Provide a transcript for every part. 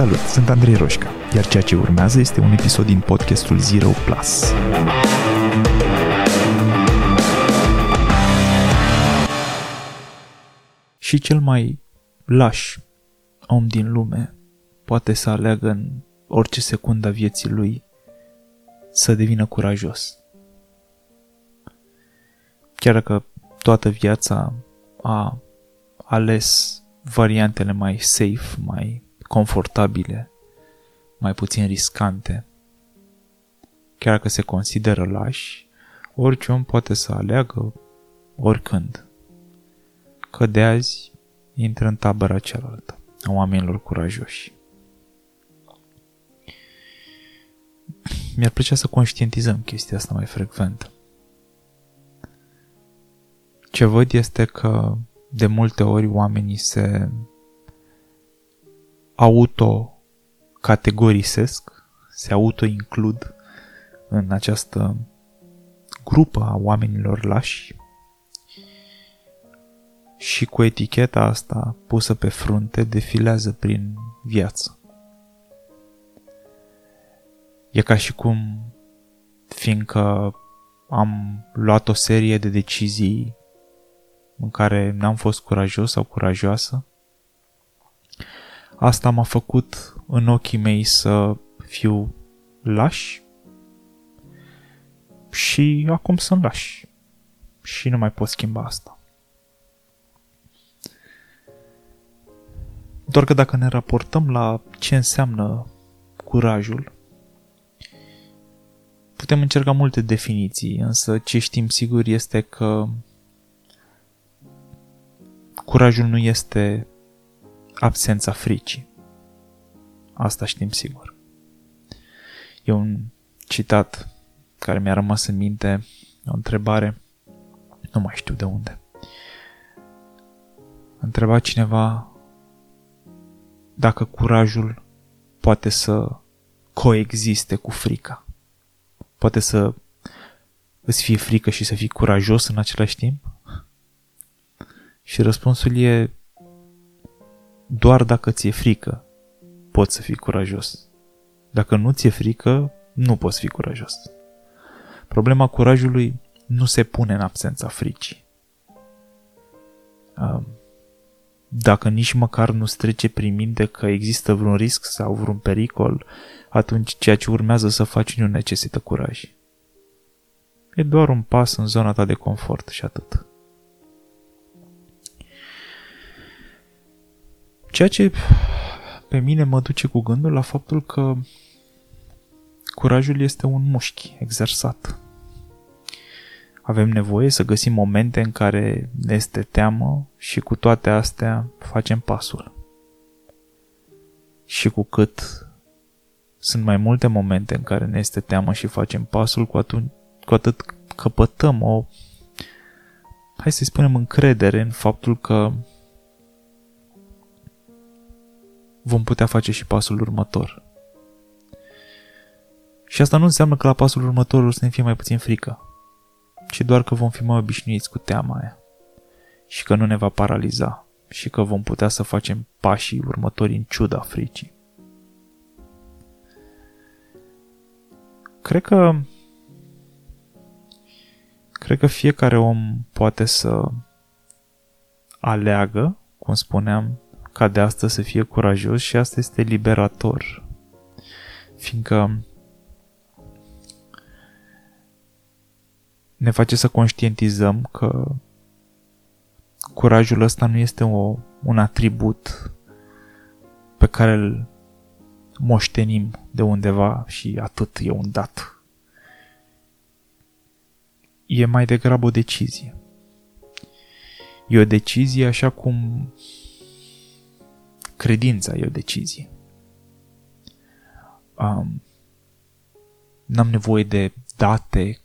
Salut, sunt Andrei Roșca, iar ceea ce urmează este un episod din podcastul Zero Plus. Și cel mai laș om din lume poate să aleagă în orice secundă a vieții lui să devină curajos. Chiar dacă toată viața a ales variantele mai safe, mai confortabile, mai puțin riscante. Chiar dacă se consideră lași, orice om poate să aleagă oricând. Că de azi intră în tabăra cealaltă, a oamenilor curajoși. Mi-ar plăcea să conștientizăm chestia asta mai frecvent. Ce văd este că de multe ori oamenii se auto-categorisesc, se auto-includ în această grupă a oamenilor lași și cu eticheta asta pusă pe frunte defilează prin viață. E ca și cum, fiindcă am luat o serie de decizii în care n-am fost curajos sau curajoasă, asta m-a făcut în ochii mei să fiu laș și acum sunt laș și nu mai pot schimba asta. Doar că dacă ne raportăm la ce înseamnă curajul, putem încerca multe definiții, însă ce știm sigur este că curajul nu este absența fricii. Asta știm sigur. E un citat care mi-a rămas în minte, o întrebare, nu mai știu de unde. Întreba cineva dacă curajul poate să coexiste cu frica. Poate să îți fie frică și să fii curajos în același timp? Și răspunsul e doar dacă ți-e frică, poți să fii curajos. Dacă nu ți-e frică, nu poți fi curajos. Problema curajului nu se pune în absența fricii. Dacă nici măcar nu trece prin minte că există vreun risc sau vreun pericol, atunci ceea ce urmează să faci nu necesită curaj. E doar un pas în zona ta de confort și atât. Ceea ce pe mine mă duce cu gândul la faptul că curajul este un mușchi exersat. Avem nevoie să găsim momente în care ne este teamă și cu toate astea facem pasul. Și cu cât sunt mai multe momente în care ne este teamă și facem pasul, cu, atunci, cu atât căpătăm o, hai să spunem, încredere în faptul că vom putea face și pasul următor. Și asta nu înseamnă că la pasul următor o să ne fie mai puțin frică, ci doar că vom fi mai obișnuiți cu teama aia și că nu ne va paraliza și că vom putea să facem pașii următori în ciuda fricii. Cred că cred că fiecare om poate să aleagă, cum spuneam, ca de asta să fie curajos și asta este liberator. Fiindcă ne face să conștientizăm că curajul ăsta nu este o, un atribut pe care îl moștenim de undeva și atât e un dat. E mai degrabă o decizie. E o decizie așa cum Credința e o decizie. Um, n-am nevoie de date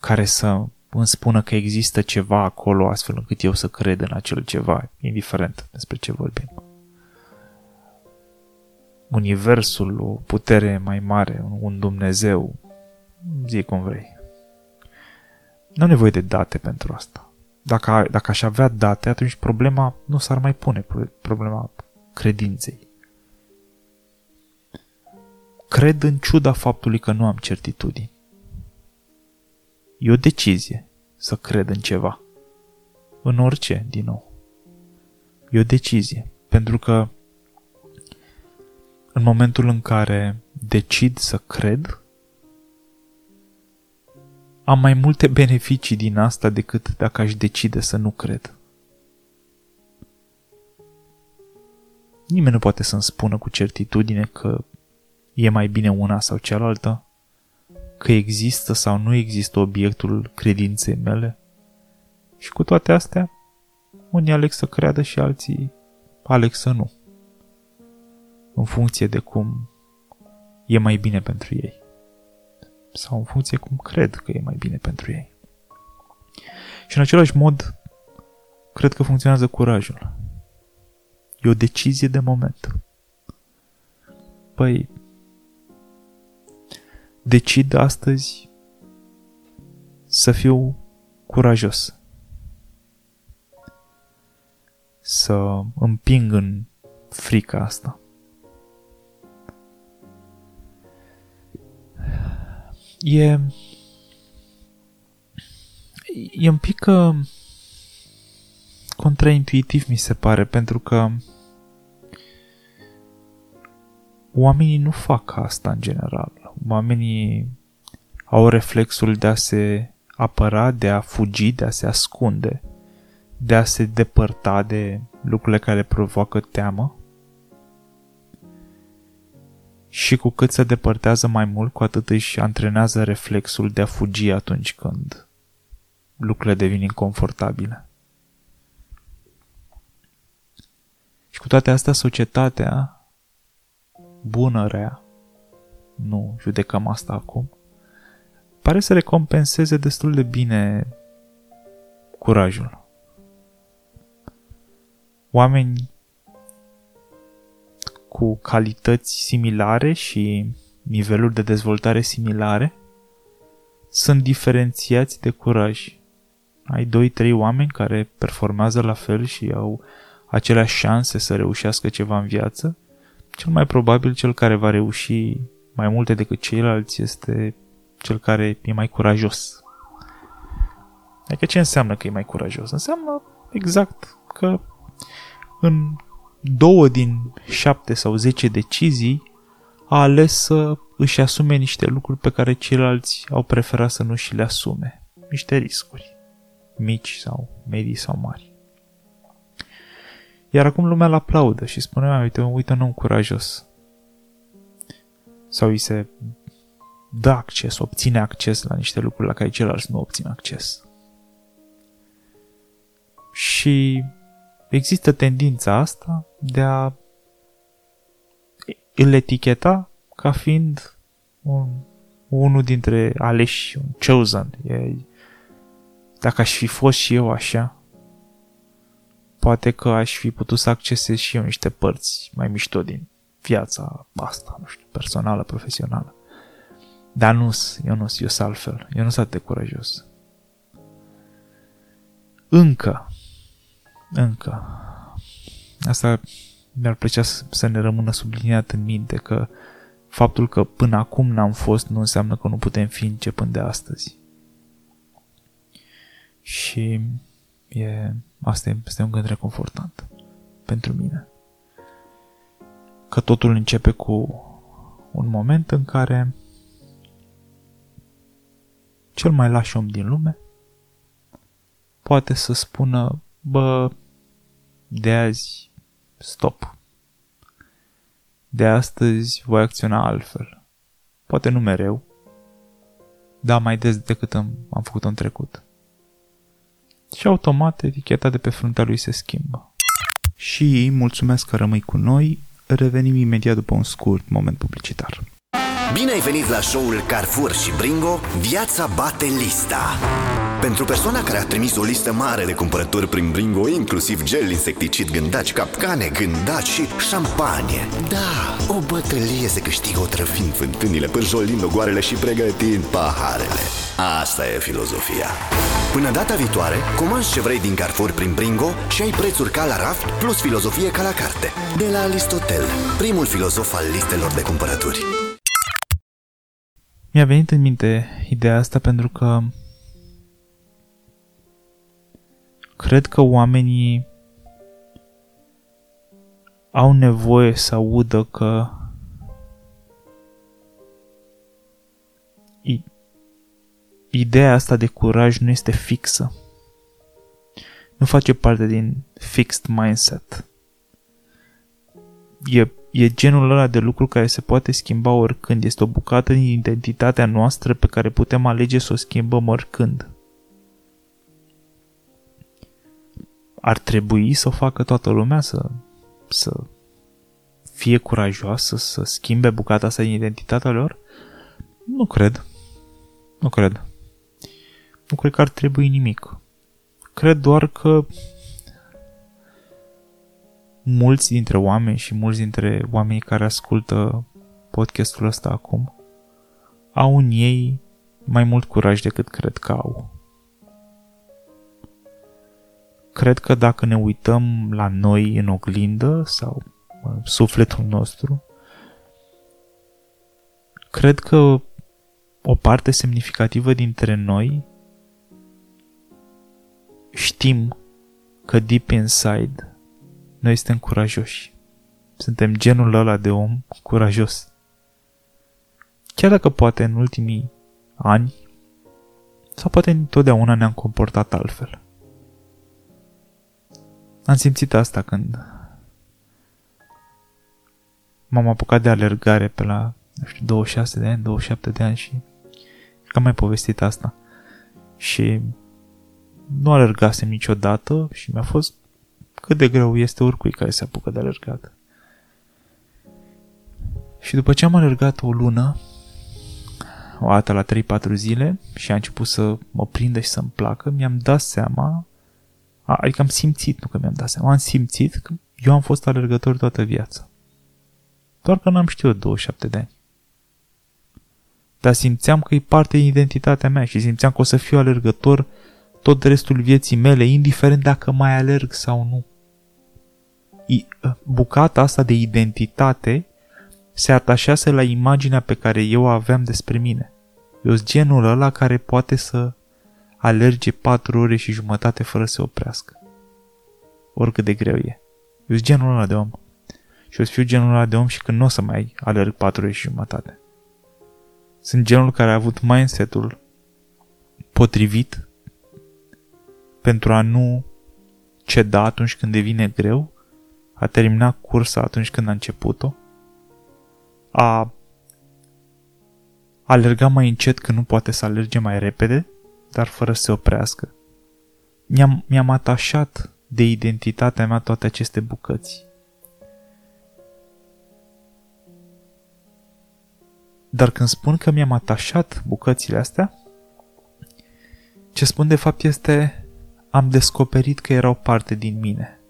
care să îmi spună că există ceva acolo astfel încât eu să cred în acel ceva, indiferent despre ce vorbim. Universul, o putere mai mare, un Dumnezeu, zi cum vrei. Nu am nevoie de date pentru asta dacă, dacă aș avea date, atunci problema nu s-ar mai pune. Problema credinței. Cred în ciuda faptului că nu am certitudini. E o decizie să cred în ceva. În orice, din nou. E o decizie. Pentru că în momentul în care decid să cred, am mai multe beneficii din asta decât dacă aș decide să nu cred. Nimeni nu poate să-mi spună cu certitudine că e mai bine una sau cealaltă, că există sau nu există obiectul credinței mele. Și cu toate astea, unii aleg să creadă și alții aleg să nu. În funcție de cum e mai bine pentru ei. Sau în funcție cum cred că e mai bine pentru ei. Și în același mod, cred că funcționează curajul. E o decizie de moment. Păi, decid astăzi să fiu curajos. Să împing în frica asta. E e un pic uh, contraintuitiv mi se pare pentru că oamenii nu fac asta în general. Oamenii au reflexul de a se apăra, de a fugi, de a se ascunde, de a se depărta de lucrurile care provoacă teamă. Și cu cât se depărtează mai mult, cu atât își antrenează reflexul de a fugi atunci când lucrurile devin inconfortabile. Și cu toate astea, societatea bună, rea, nu judecăm asta acum, pare să recompenseze destul de bine curajul. Oameni cu calități similare și niveluri de dezvoltare similare sunt diferențiați de curaj. Ai doi, trei oameni care performează la fel și au aceleași șanse să reușească ceva în viață, cel mai probabil cel care va reuși mai multe decât ceilalți este cel care e mai curajos. Adică ce înseamnă că e mai curajos? Înseamnă exact că în două din șapte sau zece decizii a ales să își asume niște lucruri pe care ceilalți au preferat să nu și le asume. Niște riscuri, mici sau medii sau mari. Iar acum lumea îl aplaudă și spune, uite, uite un om curajos. Sau îi se dă acces, obține acces la niște lucruri la care ceilalți nu obțin acces. Și există tendința asta de a îl eticheta ca fiind un, unul dintre aleși, un chosen. E, dacă aș fi fost și eu așa, poate că aș fi putut să accesez și eu niște părți mai mișto din viața asta, nu știu, personală, profesională. Dar nu eu nu eu sunt altfel. Eu nu sunt atât de curajos. Încă. Încă. Asta mi-ar plăcea să ne rămână subliniat în minte că faptul că până acum n-am fost nu înseamnă că nu putem fi începând de astăzi. Și e, asta este un gând reconfortant pentru mine. Că totul începe cu un moment în care cel mai laș om din lume poate să spună, bă, de azi, stop. De astăzi voi acționa altfel. Poate nu mereu, dar mai des decât am, am făcut în trecut. Și automat eticheta de pe fruntea lui se schimbă. Și mulțumesc că rămâi cu noi, revenim imediat după un scurt moment publicitar. Bine ai venit la show-ul Carrefour și Bringo, viața bate lista. Pentru persoana care a trimis o listă mare de cumpărături prin Bringo, inclusiv gel insecticid, gândaci, capcane, gândaci și șampanie. Da, o bătălie se câștigă otrăvind fântânile, pânjolind ogoarele și pregătind paharele. Asta e filozofia. Până data viitoare, comanzi ce vrei din Carrefour prin Bringo și ai prețuri ca la raft plus filozofie ca la carte. De la Aristotel, primul filozof al listelor de cumpărături. Mi-a venit în minte ideea asta pentru că cred că oamenii au nevoie să audă că ideea asta de curaj nu este fixă. Nu face parte din fixed mindset. E, e genul ăla de lucru care se poate schimba oricând. Este o bucată din identitatea noastră pe care putem alege să o schimbăm oricând. Ar trebui să o facă toată lumea, să, să fie curajoasă, să schimbe bucata asta din identitatea lor? Nu cred. Nu cred. Nu cred că ar trebui nimic. Cred doar că mulți dintre oameni și mulți dintre oamenii care ascultă podcastul ăsta acum au în ei mai mult curaj decât cred că au. Cred că dacă ne uităm la noi în oglindă sau sufletul nostru, cred că o parte semnificativă dintre noi știm că deep inside noi suntem curajoși. Suntem genul ăla de om curajos. Chiar dacă poate în ultimii ani sau poate întotdeauna ne-am comportat altfel. Am simțit asta când m-am apucat de alergare pe la, nu știu, 26 de ani, 27 de ani și am mai povestit asta. Și nu alergasem niciodată și mi-a fost cât de greu este oricui care se apucă de alergat. Și după ce am alergat o lună, o dată la 3-4 zile și a început să mă prindă și să-mi placă, mi-am dat seama, adică am simțit, nu că mi-am dat seama, am simțit că eu am fost alergător toată viața. Doar că n-am știut 27 de ani. Dar simțeam că e parte din identitatea mea și simțeam că o să fiu alergător tot restul vieții mele, indiferent dacă mai alerg sau nu. Bucata asta de identitate se atașase la imaginea pe care eu o aveam despre mine. Eu sunt genul ăla care poate să alerge patru ore și jumătate fără să se oprească. Oricât de greu e. Eu sunt genul ăla de om. Și o să fiu genul ăla de om și când nu o să mai alerg patru ore și jumătate. Sunt genul care a avut mindset-ul potrivit pentru a nu ceda atunci când devine greu, a termina cursa atunci când a început-o, a alerga mai încet când nu poate să alerge mai repede, dar fără să se oprească. Mi-am, mi-am atașat de identitatea mea toate aceste bucăți. Dar când spun că mi-am atașat bucățile astea, ce spun de fapt este am descoperit că erau parte din mine.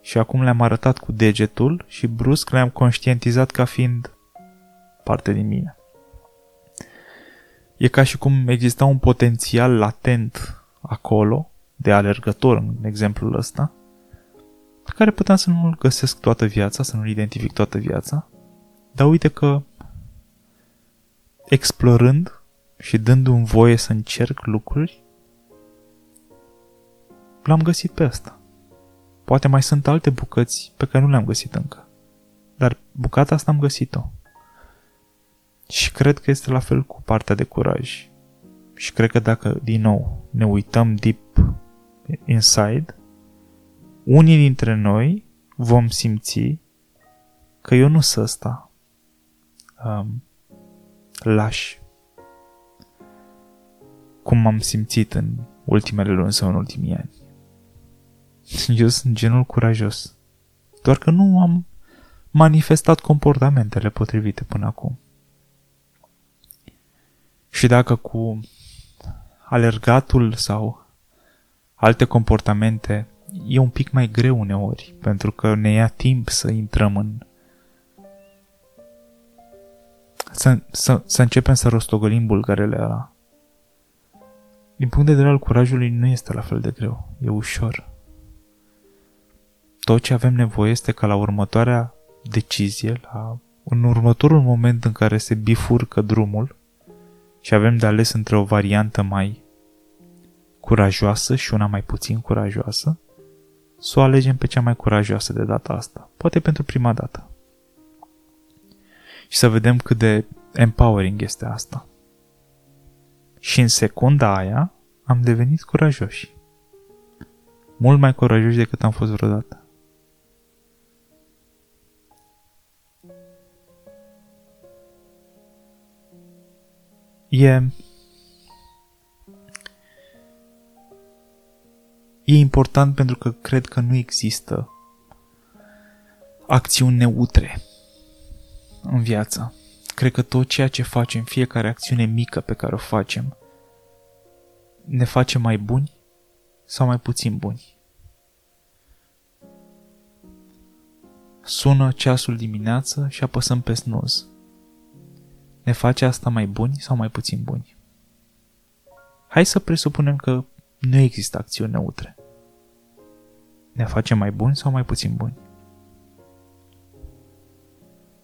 Și acum le-am arătat cu degetul și brusc le-am conștientizat ca fiind parte din mine. E ca și cum exista un potențial latent acolo, de alergător în exemplul ăsta, pe care puteam să nu-l găsesc toată viața, să nu-l identific toată viața, dar uite că explorând și dându-mi voie să încerc lucruri, L-am găsit pe asta. Poate mai sunt alte bucăți pe care nu le-am găsit încă. Dar bucata asta am găsit-o. Și cred că este la fel cu partea de curaj. Și cred că dacă, din nou, ne uităm deep inside, unii dintre noi vom simți că eu nu sunt ăsta um, lași cum m-am simțit în ultimele luni sau în ultimii ani. Eu sunt genul curajos. Doar că nu am manifestat comportamentele potrivite până acum. Și dacă cu alergatul sau alte comportamente e un pic mai greu uneori, pentru că ne ia timp să intrăm în să, să, să începem să rostogolim bulgarele ăla. din punct de vedere al curajului, nu este la fel de greu. E ușor. Tot ce avem nevoie este ca la următoarea decizie, la, în următorul moment în care se bifurcă drumul și avem de ales între o variantă mai curajoasă și una mai puțin curajoasă, să o alegem pe cea mai curajoasă de data asta. Poate pentru prima dată. Și să vedem cât de empowering este asta. Și în secunda aia am devenit curajoși. Mult mai curajoși decât am fost vreodată. E E important pentru că cred că nu există acțiuni neutre în viață. Cred că tot ceea ce facem, fiecare acțiune mică pe care o facem, ne face mai buni sau mai puțin buni. Sună ceasul dimineață și apăsăm pe snooze. Ne face asta mai buni sau mai puțin buni? Hai să presupunem că nu există acțiuni neutre. Ne face mai buni sau mai puțin buni?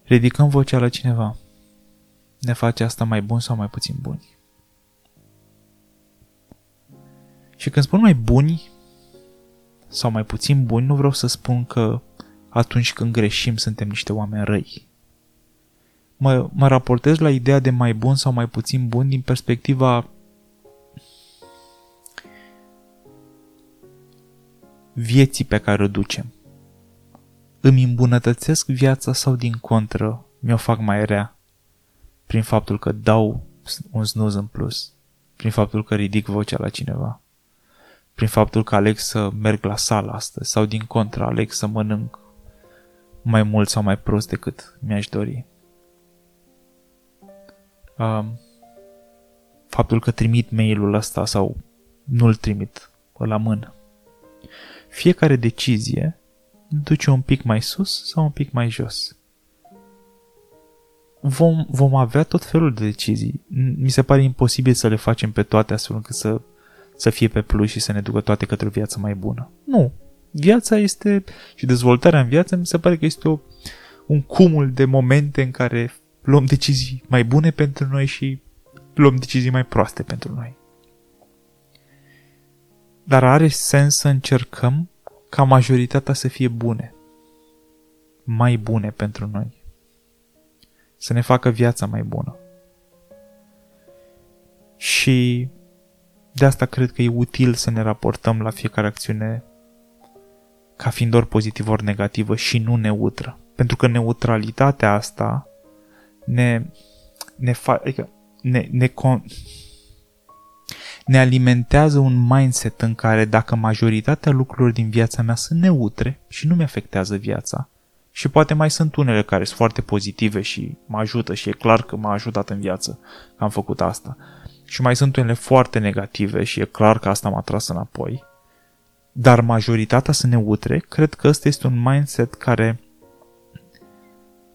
Ridicăm vocea la cineva. Ne face asta mai bun sau mai puțin buni? Și când spun mai buni sau mai puțin buni, nu vreau să spun că atunci când greșim suntem niște oameni răi. Mă, mă raportez la ideea de mai bun sau mai puțin bun din perspectiva vieții pe care o ducem. Îmi îmbunătățesc viața sau din contră mi-o fac mai rea prin faptul că dau un snuz în plus, prin faptul că ridic vocea la cineva, prin faptul că aleg să merg la sală astăzi sau din contră aleg să mănânc mai mult sau mai prost decât mi-aș dori. Um, faptul că trimit mailul ăsta sau nu-l trimit la mână fiecare decizie duce un pic mai sus sau un pic mai jos. Vom, vom avea tot felul de decizii. Mi se pare imposibil să le facem pe toate astfel încât să, să fie pe plus și să ne ducă toate către o viață mai bună. Nu. Viața este, și dezvoltarea în viață mi se pare că este o, un cumul de momente în care luăm decizii mai bune pentru noi și luăm decizii mai proaste pentru noi. Dar are sens să încercăm ca majoritatea să fie bune. Mai bune pentru noi. Să ne facă viața mai bună. Și de asta cred că e util să ne raportăm la fiecare acțiune ca fiind ori pozitivă, ori negativă și nu neutră. Pentru că neutralitatea asta ne, ne, fa- adică ne, ne, con- ne alimentează un mindset în care dacă majoritatea lucrurilor din viața mea sunt neutre și nu mi-afectează viața, și poate mai sunt unele care sunt foarte pozitive și mă ajută și e clar că m-a ajutat în viață că am făcut asta. Și mai sunt unele foarte negative și e clar că asta m-a tras înapoi. Dar majoritatea sunt neutre, cred că ăsta este un mindset care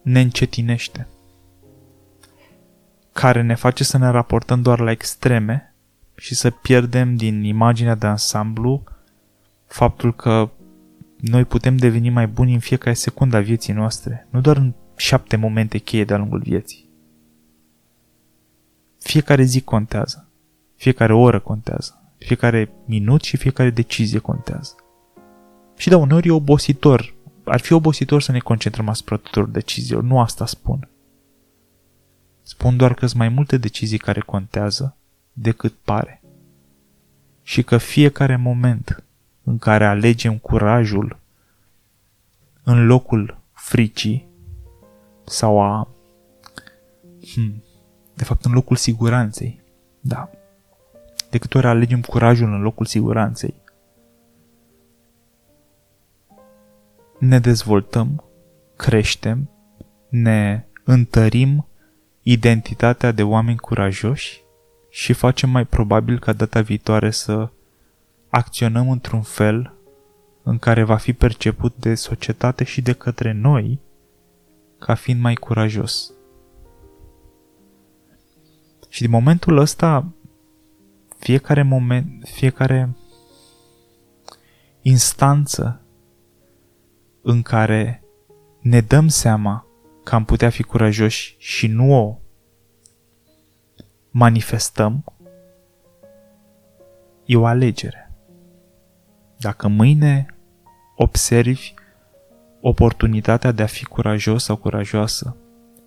ne încetinește. Care ne face să ne raportăm doar la extreme și să pierdem din imaginea de ansamblu faptul că noi putem deveni mai buni în fiecare secundă a vieții noastre, nu doar în șapte momente cheie de-a lungul vieții. Fiecare zi contează, fiecare oră contează, fiecare minut și fiecare decizie contează. Și da, uneori e obositor, ar fi obositor să ne concentrăm asupra tuturor deciziilor, nu asta spun. Spun doar că sunt mai multe decizii care contează decât pare. Și că fiecare moment în care alegem curajul în locul fricii sau a hmm, de fapt în locul siguranței, da. De câte ori alegem curajul în locul siguranței, ne dezvoltăm, creștem, ne întărim identitatea de oameni curajoși și facem mai probabil ca data viitoare să acționăm într-un fel în care va fi perceput de societate și de către noi ca fiind mai curajos. Și din momentul ăsta, fiecare moment, fiecare instanță în care ne dăm seama că am putea fi curajoși și nu o manifestăm, e o alegere. Dacă mâine observi oportunitatea de a fi curajos sau curajoasă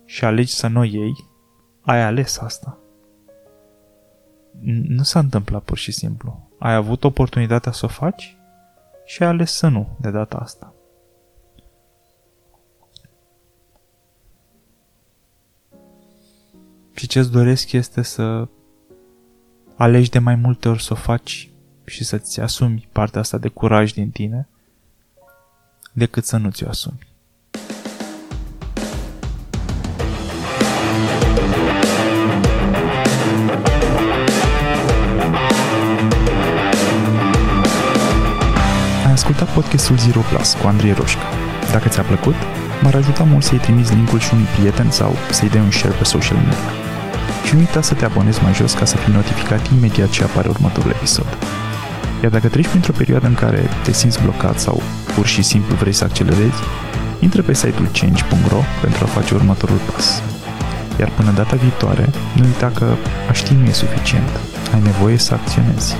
și alegi să nu o iei, ai ales asta. Nu s-a întâmplat pur și simplu. Ai avut oportunitatea să o faci și ai ales să nu de data asta. Și ce-ți doresc este să alegi de mai multe ori să o faci și să-ți asumi partea asta de curaj din tine, decât să nu ți-o asumi. Ai ascultat podcastul Zero Plus cu Andrei Roșca. Dacă ți-a plăcut, m-ar ajuta mult să-i trimiți linkul și unui prieten sau să-i dai un share pe social media. Și nu uita să te abonezi mai jos ca să fii notificat imediat ce apare următorul episod. Iar dacă treci printr-o perioadă în care te simți blocat sau pur și simplu vrei să accelerezi, intră pe site-ul change.ro pentru a face următorul pas. Iar până data viitoare, nu uita că a ști nu e suficient. Ai nevoie să acționezi.